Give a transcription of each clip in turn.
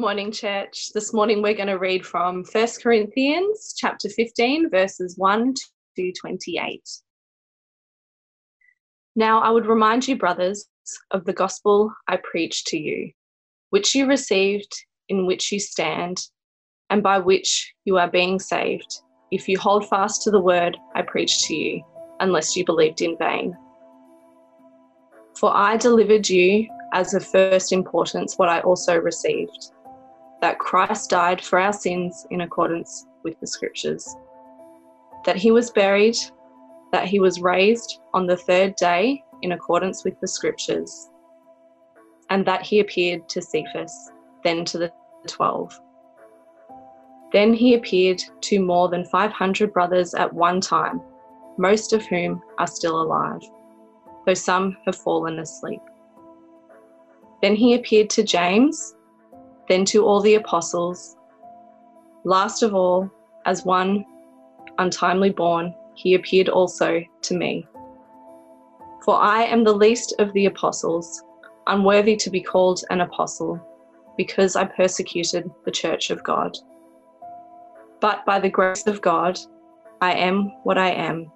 morning, church. This morning we're going to read from 1 Corinthians chapter 15, verses 1 to 28. Now I would remind you, brothers, of the gospel I preached to you, which you received, in which you stand, and by which you are being saved, if you hold fast to the word I preached to you, unless you believed in vain. For I delivered you as of first importance what I also received that Christ died for our sins in accordance with the scriptures, that he was buried, that he was raised on the third day in accordance with the scriptures, and that he appeared to Cephas, then to the twelve. Then he appeared to more than 500 brothers at one time, most of whom are still alive, though some have fallen asleep. Then he appeared to James then to all the apostles. Last of all, as one untimely born, he appeared also to me. For I am the least of the apostles, unworthy to be called an apostle, because I persecuted the church of God. But by the grace of God, I am what I am,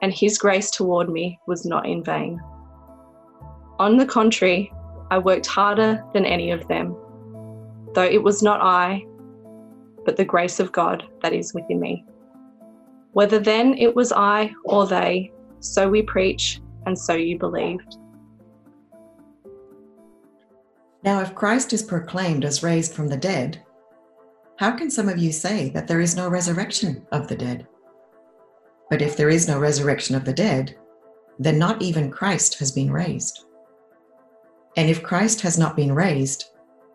and his grace toward me was not in vain. On the contrary, I worked harder than any of them though it was not I, but the grace of God that is within me. Whether then it was I or they, so we preach, and so you believed. Now, if Christ is proclaimed as raised from the dead, how can some of you say that there is no resurrection of the dead? But if there is no resurrection of the dead, then not even Christ has been raised. And if Christ has not been raised,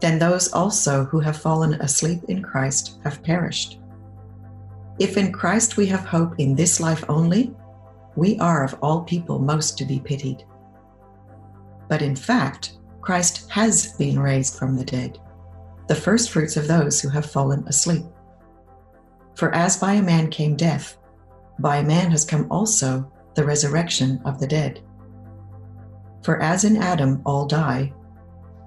then those also who have fallen asleep in Christ have perished. If in Christ we have hope in this life only, we are of all people most to be pitied. But in fact, Christ has been raised from the dead, the firstfruits of those who have fallen asleep. For as by a man came death, by a man has come also the resurrection of the dead. For as in Adam all die,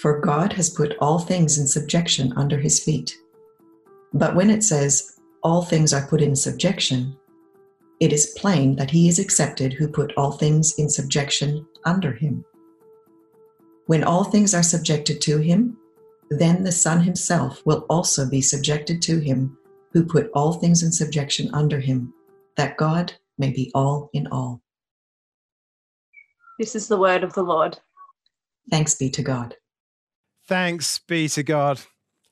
For God has put all things in subjection under his feet. But when it says, all things are put in subjection, it is plain that he is accepted who put all things in subjection under him. When all things are subjected to him, then the Son himself will also be subjected to him who put all things in subjection under him, that God may be all in all. This is the word of the Lord. Thanks be to God. Thanks be to God.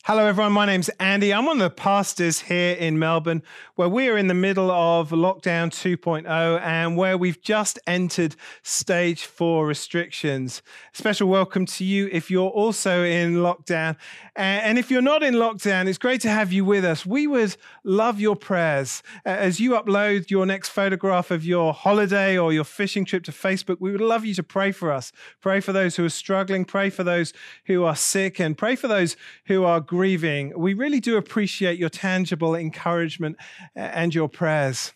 Hello, everyone. My name's Andy. I'm one of the pastors here in Melbourne, where we are in the middle of lockdown 2.0 and where we've just entered stage four restrictions. Special welcome to you if you're also in lockdown. And if you're not in lockdown, it's great to have you with us. We would love your prayers. As you upload your next photograph of your holiday or your fishing trip to Facebook, we would love you to pray for us. Pray for those who are struggling, pray for those who are sick, and pray for those who are grieving, we really do appreciate your tangible encouragement and your prayers.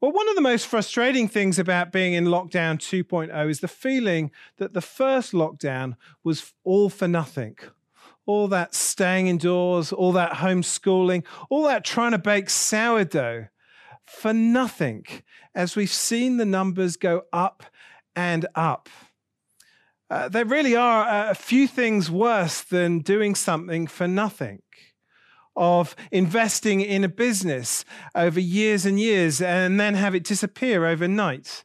Well, one of the most frustrating things about being in lockdown 2.0 is the feeling that the first lockdown was all for nothing. All that staying indoors, all that homeschooling, all that trying to bake sourdough for nothing as we've seen the numbers go up and up. Uh, there really are a few things worse than doing something for nothing, of investing in a business over years and years and then have it disappear overnight,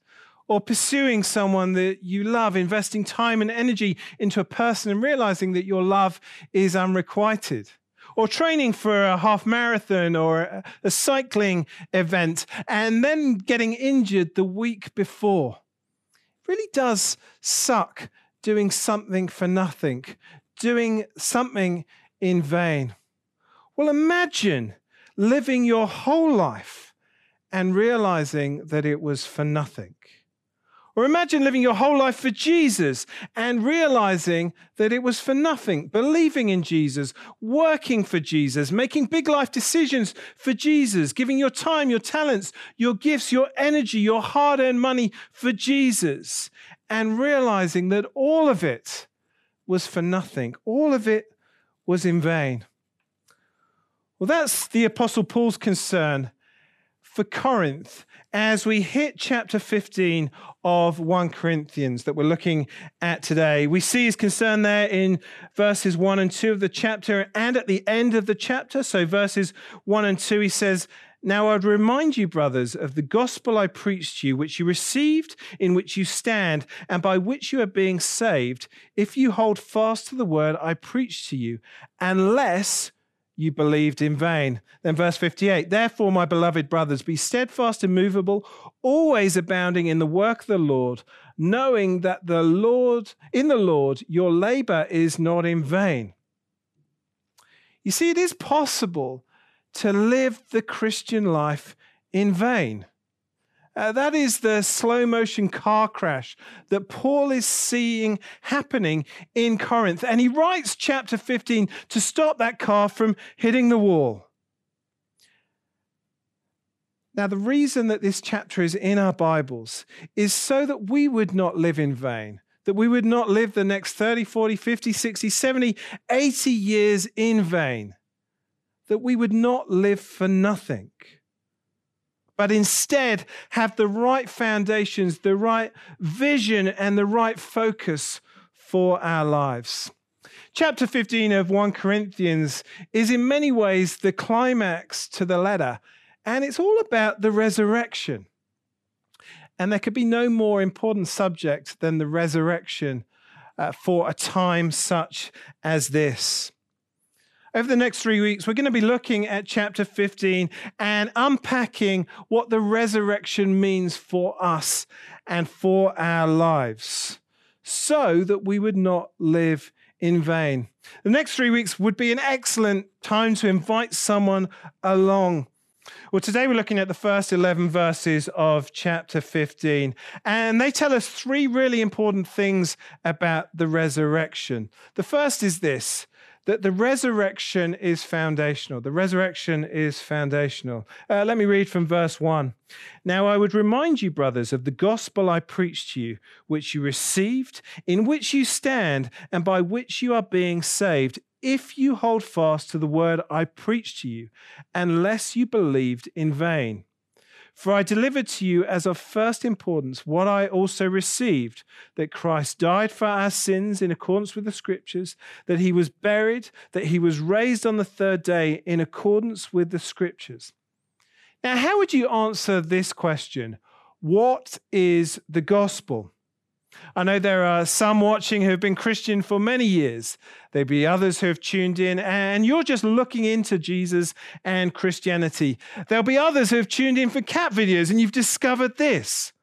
or pursuing someone that you love, investing time and energy into a person and realizing that your love is unrequited. Or training for a half marathon or a cycling event and then getting injured the week before. It really does suck doing something for nothing, doing something in vain. Well, imagine living your whole life and realizing that it was for nothing. Or imagine living your whole life for Jesus and realizing that it was for nothing, believing in Jesus, working for Jesus, making big life decisions for Jesus, giving your time, your talents, your gifts, your energy, your hard earned money for Jesus, and realizing that all of it was for nothing, all of it was in vain. Well, that's the Apostle Paul's concern for Corinth as we hit chapter 15 of 1 Corinthians that we're looking at today. We see his concern there in verses 1 and 2 of the chapter and at the end of the chapter. So, verses 1 and 2, he says, Now I'd remind you, brothers, of the gospel I preached to you, which you received, in which you stand, and by which you are being saved, if you hold fast to the word I preached to you, unless you believed in vain. Then, verse 58 Therefore, my beloved brothers, be steadfast, immovable, always abounding in the work of the Lord, knowing that the Lord, in the Lord, your labor is not in vain. You see, it is possible to live the Christian life in vain. Uh, that is the slow motion car crash that Paul is seeing happening in Corinth. And he writes chapter 15 to stop that car from hitting the wall. Now, the reason that this chapter is in our Bibles is so that we would not live in vain, that we would not live the next 30, 40, 50, 60, 70, 80 years in vain, that we would not live for nothing but instead have the right foundations, the right vision, and the right focus for our lives. Chapter 15 of 1 Corinthians is in many ways the climax to the letter, and it's all about the resurrection. And there could be no more important subject than the resurrection uh, for a time such as this. Over the next three weeks, we're going to be looking at chapter 15 and unpacking what the resurrection means for us and for our lives so that we would not live in vain. The next three weeks would be an excellent time to invite someone along. Well, today we're looking at the first 11 verses of chapter 15, and they tell us three really important things about the resurrection. The first is this that the resurrection is foundational. The resurrection is foundational. Uh, let me read from verse 1. Now I would remind you, brothers, of the gospel I preached to you, which you received, in which you stand, and by which you are being saved, if you hold fast to the word I preached to you, unless you believed in vain. For I delivered to you as of first importance what I also received that Christ died for our sins in accordance with the Scriptures, that he was buried, that he was raised on the third day in accordance with the Scriptures. Now, how would you answer this question? What is the gospel? I know there are some watching who have been Christian for many years. There'll be others who have tuned in and you're just looking into Jesus and Christianity. There'll be others who have tuned in for cat videos and you've discovered this.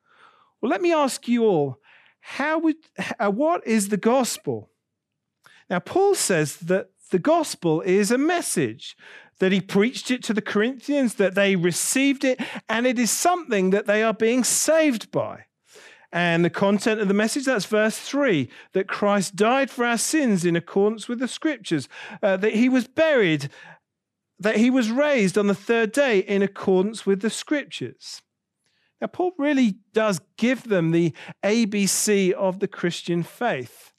Well, let me ask you all how would, uh, what is the gospel? Now, Paul says that the gospel is a message, that he preached it to the Corinthians, that they received it, and it is something that they are being saved by. And the content of the message, that's verse 3 that Christ died for our sins in accordance with the scriptures, uh, that he was buried, that he was raised on the third day in accordance with the scriptures. Now, Paul really does give them the ABC of the Christian faith.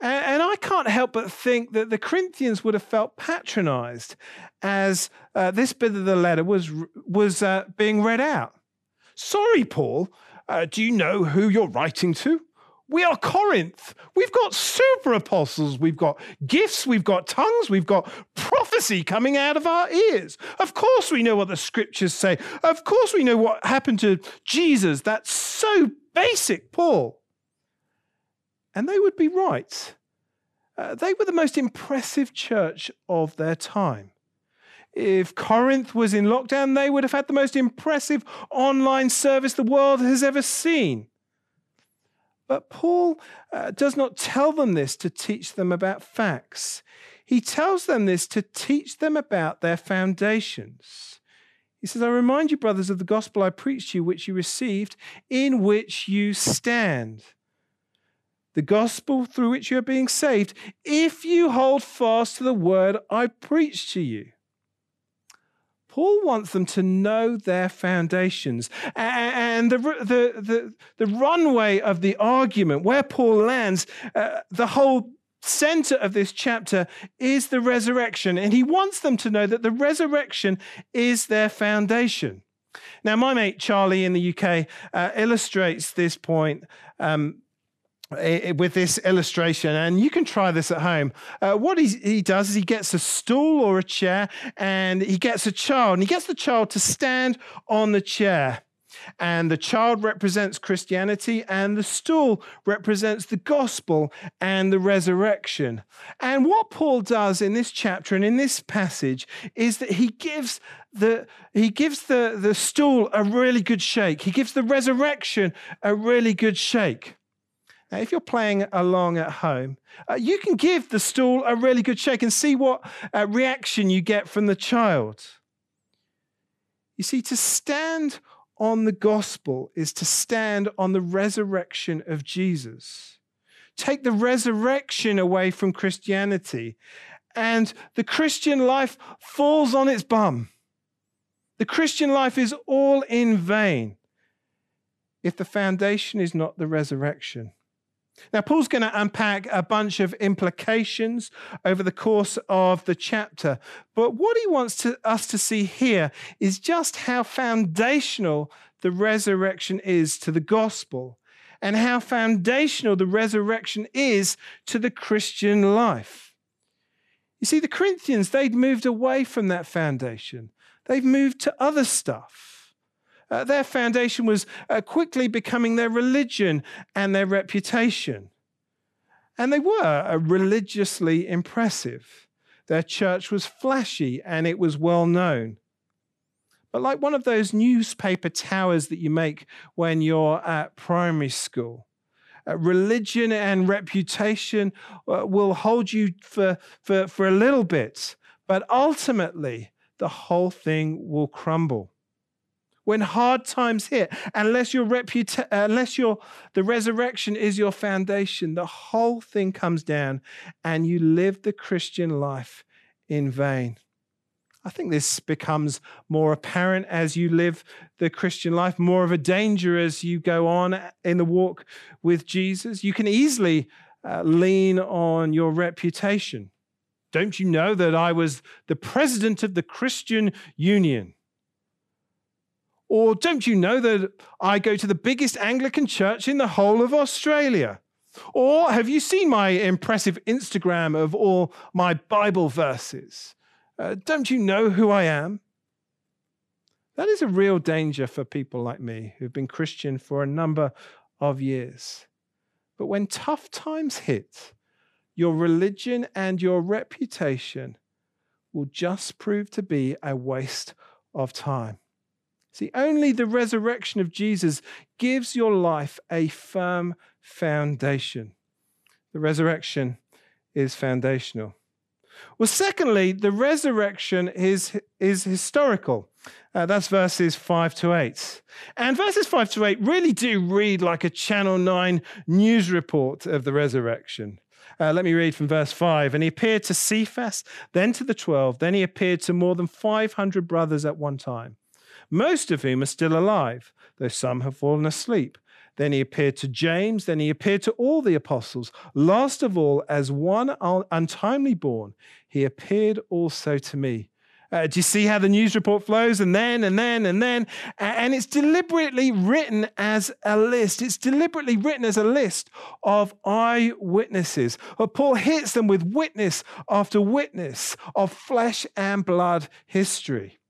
And I can't help but think that the Corinthians would have felt patronized as uh, this bit of the letter was, was uh, being read out. Sorry, Paul, uh, do you know who you're writing to? We are Corinth. We've got super apostles. We've got gifts. We've got tongues. We've got prophecy coming out of our ears. Of course, we know what the scriptures say. Of course, we know what happened to Jesus. That's so basic, Paul. And they would be right. Uh, they were the most impressive church of their time. If Corinth was in lockdown, they would have had the most impressive online service the world has ever seen. But Paul uh, does not tell them this to teach them about facts. He tells them this to teach them about their foundations. He says, I remind you, brothers, of the gospel I preached to you, which you received, in which you stand. The gospel through which you are being saved, if you hold fast to the word I preached to you. Paul wants them to know their foundations. And the, the, the, the runway of the argument, where Paul lands, uh, the whole center of this chapter is the resurrection. And he wants them to know that the resurrection is their foundation. Now, my mate Charlie in the UK uh, illustrates this point um, with this illustration, and you can try this at home. Uh, what he, does is he gets a stool or a chair and he gets a child, and he gets the child to stand on the chair. And the child represents Christianity, and the stool represents the gospel and the resurrection. And what Paul does in this chapter and in this passage is that he gives the he gives the, the stool a really good shake. He gives the resurrection a really good shake. Now, if you're playing along at home, uh, you can give the stool a really good shake and see what uh, reaction you get from the child. You see, to stand on the gospel is to stand on the resurrection of Jesus. Take the resurrection away from Christianity, and the Christian life falls on its bum. The Christian life is all in vain if the foundation is not the resurrection. Now, Paul's going to unpack a bunch of implications over the course of the chapter. But what he wants to, us to see here is just how foundational the resurrection is to the gospel and how foundational the resurrection is to the Christian life. You see, the Corinthians, they'd moved away from that foundation, they've moved to other stuff. Uh, their foundation was uh, quickly becoming their religion and their reputation. And they were uh, religiously impressive. Their church was flashy and it was well known. But like one of those newspaper towers that you make when you're at primary school, uh, religion and reputation uh, will hold you for, for, for a little bit, but ultimately the whole thing will crumble when hard times hit, unless your reputa- unless your the resurrection is your foundation, the whole thing comes down and you live the Christian life in vain. I think this becomes more apparent as you live the Christian life, more of a danger as you go on in the walk with Jesus. You can easily uh, lean on your reputation. Don't you know that I was the president of the Christian Union? Or don't you know that I go to the biggest Anglican church in the whole of Australia? Or have you seen my impressive Instagram of all my Bible verses? Uh, don't you know who I am? That is a real danger for people like me who've been Christian for a number of years. But when tough times hit, your religion and your reputation will just prove to be a waste of time. See, only the resurrection of Jesus gives your life a firm foundation. The resurrection is foundational. Well, secondly, the resurrection is, is historical. Uh, that's verses 5 to 8. And verses 5 to 8 really do read like a Channel 9 news report of the resurrection. Uh, let me read from verse 5. And he appeared to Cephas, then to the 12, then he appeared to more than 500 brothers at one time, most of whom are still alive, though some have fallen asleep. Then he appeared to James. Then he appeared to all the apostles. Last of all, as one untimely born, he appeared also to me. Uh, do you see how the news report flows? And then, and then, and then. And it's deliberately written as a list. It's deliberately written as a list of eyewitnesses. But Paul hits them with witness after witness of flesh and blood history.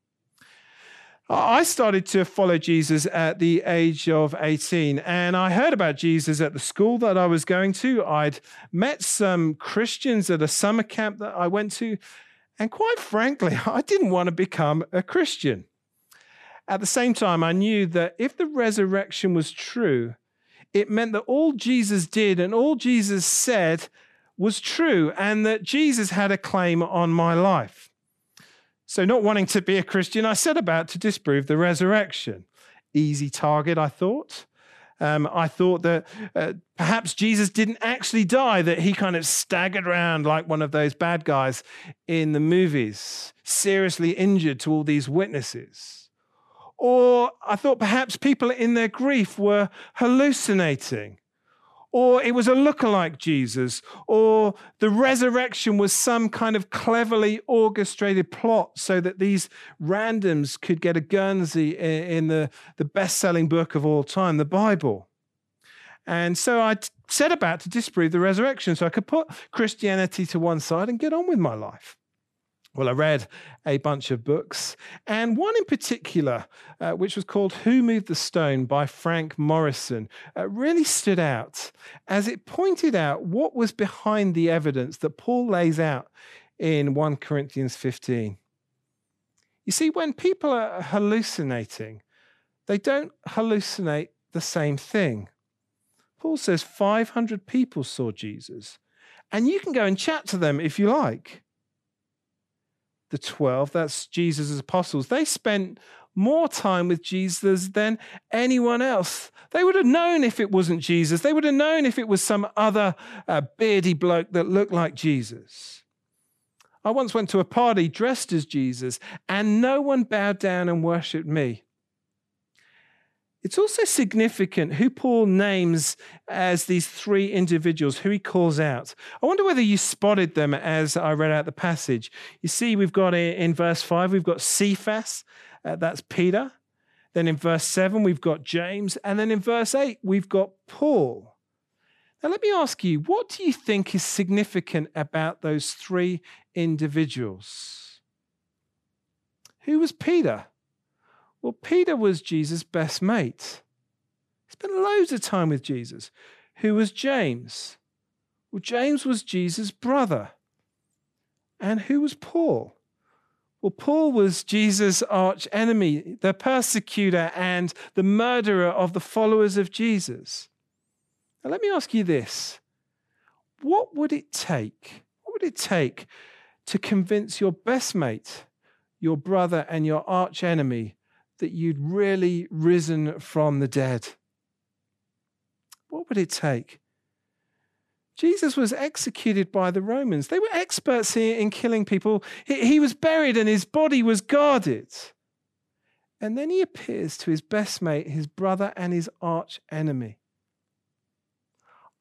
I started to follow Jesus at the age of 18, and I heard about Jesus at the school that I was going to. I'd met some Christians at a summer camp that I went to, and quite frankly, I didn't want to become a Christian. At the same time, I knew that if the resurrection was true, it meant that all Jesus did and all Jesus said was true, and that Jesus had a claim on my life. So, not wanting to be a Christian, I set about to disprove the resurrection. Easy target, I thought. Um, I thought that uh, perhaps Jesus didn't actually die, that he kind of staggered around like one of those bad guys in the movies, seriously injured to all these witnesses. Or I thought perhaps people in their grief were hallucinating or it was a lookalike Jesus, or the resurrection was some kind of cleverly orchestrated plot so that these randoms could get a Guernsey in the, the best selling book of all time, the Bible. And so I set about to disprove the resurrection so I could put Christianity to one side and get on with my life. Well, I read a bunch of books, and one in particular, uh, which was called Who Moved the Stone by Frank Morison, uh, really stood out as it pointed out what was behind the evidence that Paul lays out in 1 Corinthians 15. You see, when people are hallucinating, they don't hallucinate the same thing. Paul says 500 people saw Jesus, and you can go and chat to them if you like the 12, that's Jesus' apostles, they spent more time with Jesus than anyone else. They would have known if it wasn't Jesus. They would have known if it was some other uh, beardy bloke that looked like Jesus. I once went to a party dressed as Jesus, and no one bowed down and worshipped me. It's also significant who Paul names as these three individuals, who he calls out. I wonder whether you spotted them as I read out the passage. You see, we've got in verse 5, we've got Cephas, uh, that's Peter. Then in verse 7, we've got James. And then in verse 8, we've got Paul. Now, let me ask you, what do you think is significant about those three individuals? Who was Peter? Well, Peter was Jesus' best mate. He spent loads of time with Jesus. Who was James? Well, James was Jesus' brother. And who was Paul? Well, Paul was Jesus' arch enemy, the persecutor and the murderer of the followers of Jesus. Now, let me ask you this what would it take? What would it take to convince your best mate, your brother, and your arch enemy that you'd really risen from the dead? What would it take? Jesus was executed by the Romans. They were experts in killing people. He was buried and his body was guarded. And then he appears to his best mate, his brother, and his arch enemy.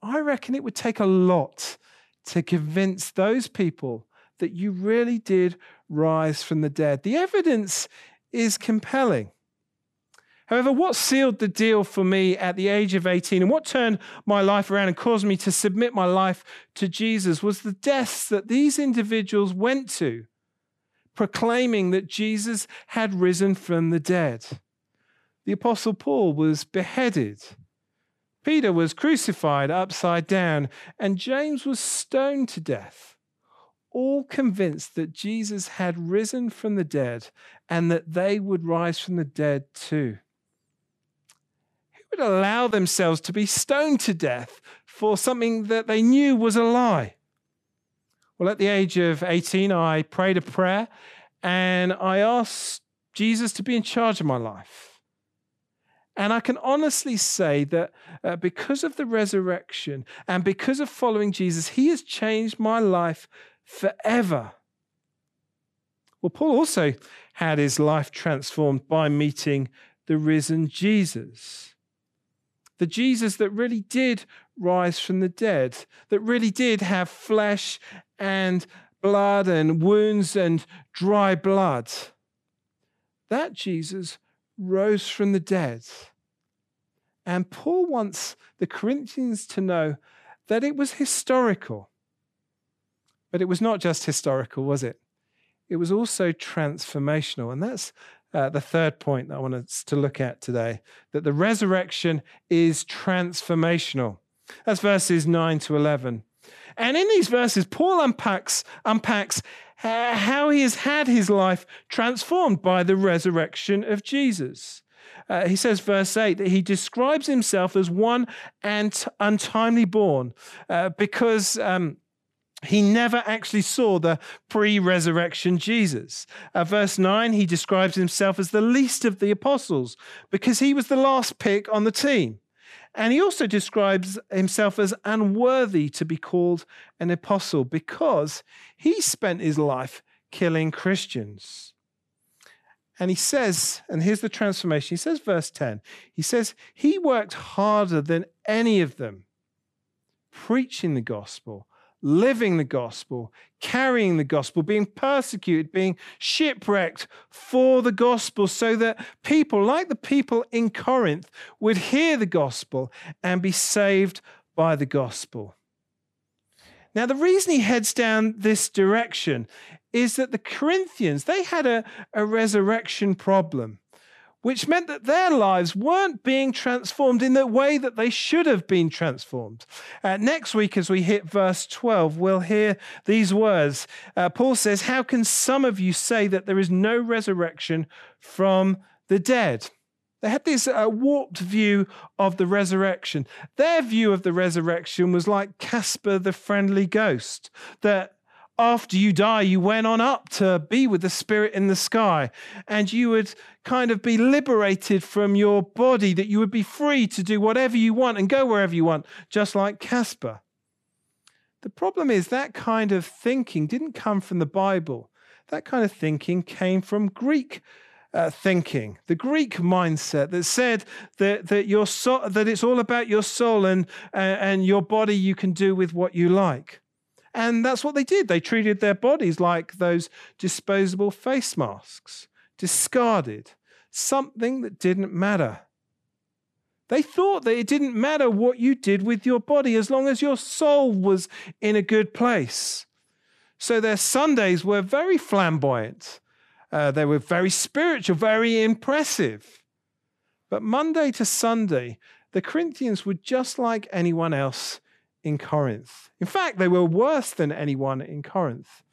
I reckon it would take a lot to convince those people that you really did rise from the dead. The evidence is compelling. However, what sealed the deal for me at the age of 18 and what turned my life around and caused me to submit my life to Jesus was the deaths that these individuals went to, proclaiming that Jesus had risen from the dead. The Apostle Paul was beheaded. Peter was crucified upside down, and James was stoned to death, all convinced that Jesus had risen from the dead and that they would rise from the dead too. Who would allow themselves to be stoned to death for something that they knew was a lie? Well, at the age of 18, I prayed a prayer and I asked Jesus to be in charge of my life. And I can honestly say that uh, because of the resurrection and because of following Jesus, he has changed my life forever. Well, Paul also had his life transformed by meeting the risen Jesus. The Jesus that really did rise from the dead, that really did have flesh and blood and wounds and dry blood. That Jesus rose from the dead. And Paul wants the Corinthians to know that it was historical. But it was not just historical, was it? It was also transformational. And that's uh, the third point that I want us to look at today that the resurrection is transformational. That's verses 9 to 11. And in these verses, Paul unpacks, unpacks how he has had his life transformed by the resurrection of Jesus. Uh, he says, verse 8, that he describes himself as one and untimely born uh, because. Um, he never actually saw the pre resurrection Jesus. Uh, verse 9, he describes himself as the least of the apostles because he was the last pick on the team. And he also describes himself as unworthy to be called an apostle because he spent his life killing Christians. And he says, and here's the transformation. He says, verse 10, he says, He worked harder than any of them, preaching the gospel, living the gospel, carrying the gospel, being persecuted, being shipwrecked for the gospel, so that people, like the people in Corinth, would hear the gospel and be saved by the gospel. Now, the reason he heads down this direction is that the Corinthians, they had a, a resurrection problem, which meant that their lives weren't being transformed in the way that they should have been transformed. Uh, next week, as we hit verse 12, we'll hear these words. Uh, Paul says, How can some of you say that there is no resurrection from the dead? They had this uh, warped view of the resurrection. Their view of the resurrection was like Casper the friendly ghost, that after you die, you went on up to be with the spirit in the sky, and you would kind of be liberated from your body, that you would be free to do whatever you want and go wherever you want, just like Casper. The problem is that kind of thinking didn't come from the Bible. That kind of thinking came from Greek uh, thinking, the Greek mindset that said that that your soul, that it's all about your soul and uh, and your body you can do with what you like. And that's what they did. They treated their bodies like those disposable face masks, discarded, something that didn't matter. They thought that it didn't matter what you did with your body as long as your soul was in a good place. So their Sundays were very flamboyant. Uh, they were very spiritual, very impressive. But Monday to Sunday, the Corinthians were just like anyone else in Corinth. In fact, they were worse than anyone in Corinth.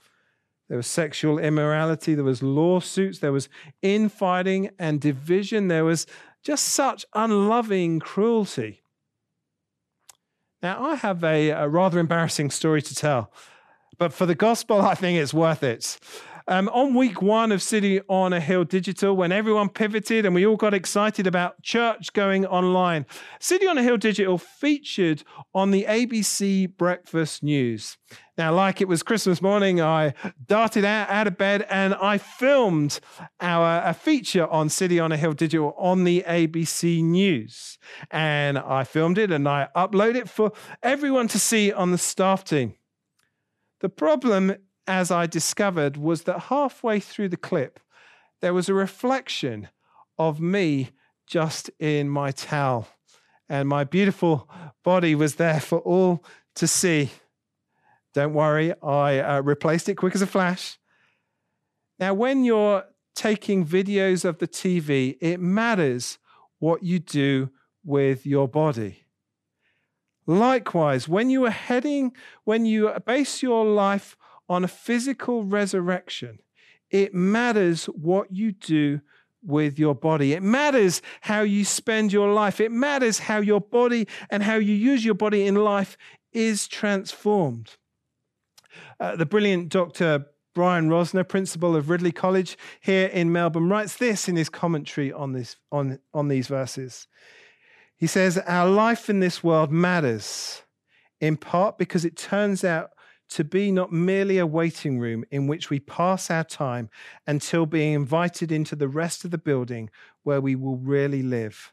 There was sexual immorality, there was lawsuits, there was infighting and division, there was just such unloving cruelty. Now, I have a, a rather embarrassing story to tell, but for the gospel, I think it's worth it. Um, on week one of City on a Hill Digital, when everyone pivoted and we all got excited about church going online, City on a Hill Digital featured on the ABC Breakfast News. Now, like it was Christmas morning, I darted out, out of bed and I filmed our a feature on City on a Hill Digital on the ABC News. And I filmed it and I uploaded it for everyone to see on the staff team. The problem as I discovered was that halfway through the clip, there was a reflection of me just in my towel. And my beautiful body was there for all to see. Don't worry, I uh, replaced it quick as a flash. Now, when you're taking videos of the TV, it matters what you do with your body. Likewise, when you are heading, when you base your life on a physical resurrection, it matters what you do with your body. It matters how you spend your life. It matters how your body and how you use your body in life is transformed. Uh, the brilliant Dr. Brian Rosner, principal of Ridley College here in Melbourne, writes this in his commentary on, this, on, on these verses. He says, Our life in this world matters in part because it turns out to be not merely a waiting room in which we pass our time until being invited into the rest of the building where we will really live.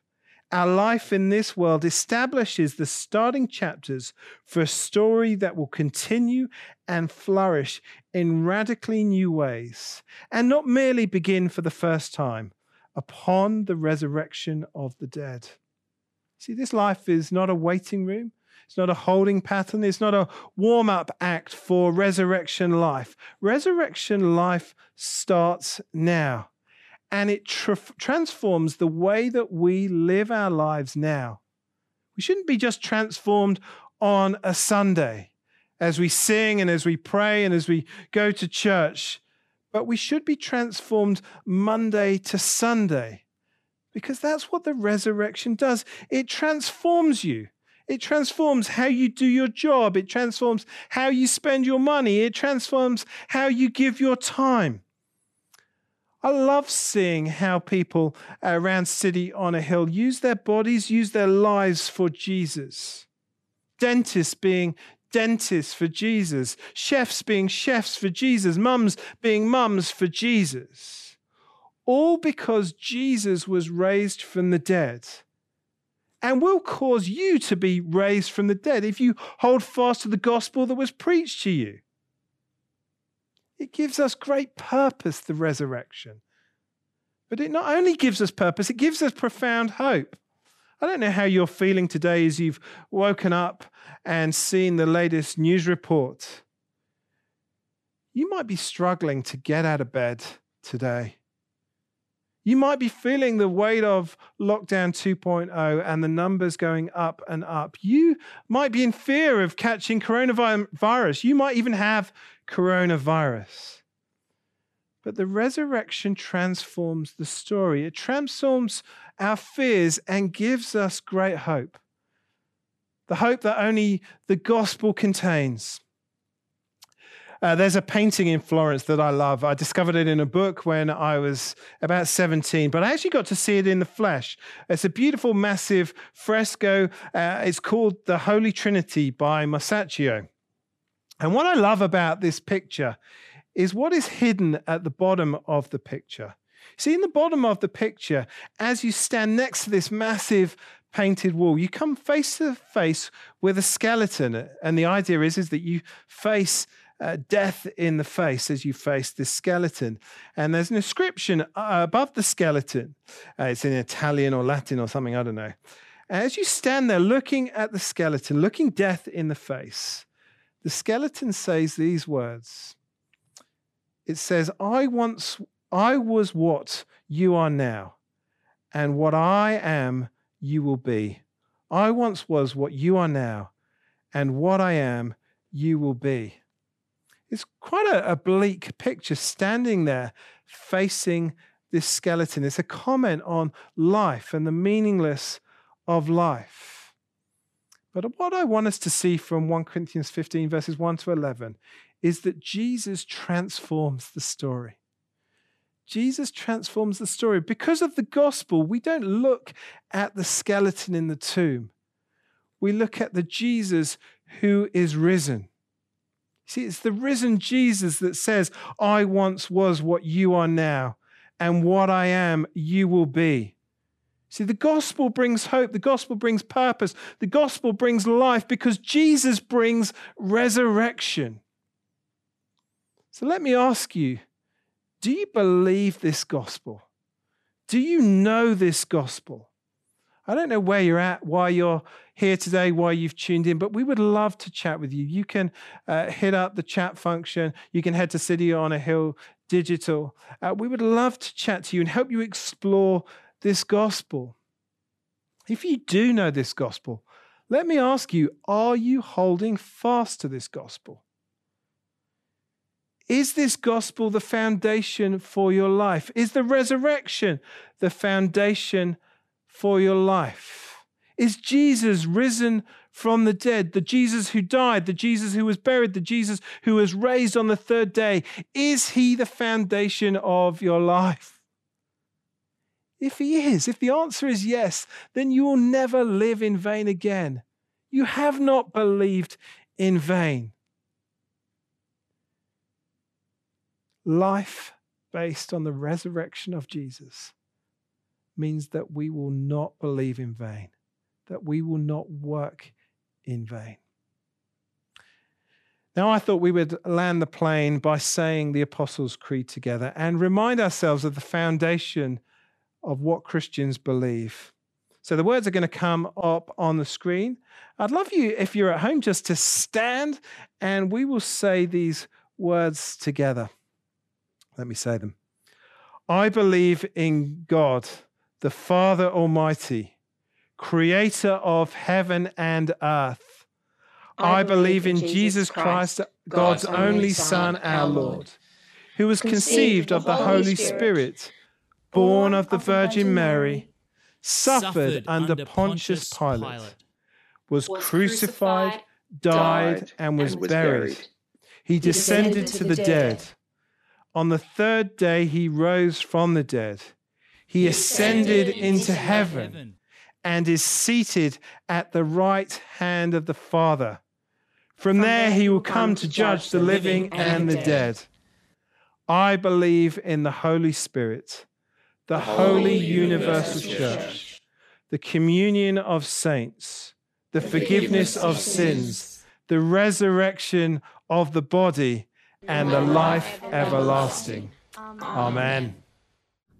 Our life in this world establishes the starting chapters for a story that will continue and flourish in radically new ways, and not merely begin for the first time upon the resurrection of the dead. See, this life is not a waiting room. It's not a holding pattern. It's not a warm up act for resurrection life. Resurrection life starts now and it transforms the way that we live our lives now. We shouldn't be just transformed on a Sunday as we sing and as we pray and as we go to church, but we should be transformed Monday to Sunday because that's what the resurrection does. It transforms you. It transforms how you do your job. It transforms how you spend your money. It transforms how you give your time. I love seeing how people around City on a Hill use their bodies, use their lives for Jesus. Dentists being dentists for Jesus, chefs being chefs for Jesus, mums being mums for Jesus all because Jesus was raised from the dead and will cause you to be raised from the dead if you hold fast to the gospel that was preached to you. It gives us great purpose, the resurrection. But it not only gives us purpose, it gives us profound hope. I don't know how you're feeling today as you've woken up and seen the latest news report. You might be struggling to get out of bed today. You might be feeling the weight of lockdown 2.0 and the numbers going up and up. You might be in fear of catching coronavirus. You might even have coronavirus. But the resurrection transforms the story, it transforms our fears and gives us great hope. The hope that only the gospel contains. Uh, there's a painting in Florence that I love. I discovered it in a book when I was about 17, but I actually got to see it in the flesh. It's a beautiful, massive fresco. Uh, it's called The Holy Trinity by Masaccio. And what I love about this picture is what is hidden at the bottom of the picture. See, in the bottom of the picture, as you stand next to this massive painted wall, you come face to face with a skeleton. And the idea is, is that you face uh, death in the face as you face this skeleton. And there's an inscription uh, above the skeleton. Uh, it's in Italian or Latin or something, I don't know. As you stand there looking at the skeleton, looking death in the face, the skeleton says these words. It says, I once, I was what you are now, and what I am, you will be. I once was what you are now, and what I am, you will be. It's quite a, a bleak picture standing there facing this skeleton. It's a comment on life and the meaningless of life. But what I want us to see from 1 Corinthians 15, verses 1 to 11, is that Jesus transforms the story. Jesus transforms the story. Because of the gospel, we don't look at the skeleton in the tomb. We look at the Jesus who is risen. See, it's the risen Jesus that says, I once was what you are now, and what I am, you will be. See, the gospel brings hope, the gospel brings purpose, the gospel brings life because Jesus brings resurrection. So let me ask you do you believe this gospel? Do you know this gospel? I don't know where you're at, why you're here today, why you've tuned in, but we would love to chat with you. You can uh, hit up the chat function. You can head to City on a Hill Digital. Uh, we would love to chat to you and help you explore this gospel. If you do know this gospel, Let me ask you are you holding fast to this gospel? Is this gospel the foundation for your life? Is the resurrection the foundation for your life? Is Jesus risen from the dead, the Jesus who died, the Jesus who was buried, the Jesus who was raised on the third day? Is he the foundation of your life? If he is, if the answer is yes, then you will never live in vain again. You have not believed in vain. Life based on the resurrection of Jesus means that we will not believe in vain, that we will not work in vain. Now, I thought we would land the plane by saying the Apostles' Creed together and remind ourselves of the foundation of what Christians believe. So the words are going to come up on the screen. I'd love you, if you're at home, just to stand and we will say these words together. Let me say them. I believe in God, the Father Almighty, creator of heaven and earth. I, I believe in Jesus Christ, God's, God's only Son, our Lord, who was conceived of the Holy Spirit, born of the Virgin Mary, suffered under Pontius Pilate, was crucified, died, and was buried. He descended to the dead. On the third day, he rose from the dead. He ascended into heaven and is seated at the right hand of the Father. From there, he will come to judge the living and the dead. I believe in the Holy Spirit, the holy universal church, the communion of saints, the forgiveness of sins, the resurrection of the body and the life everlasting. Amen.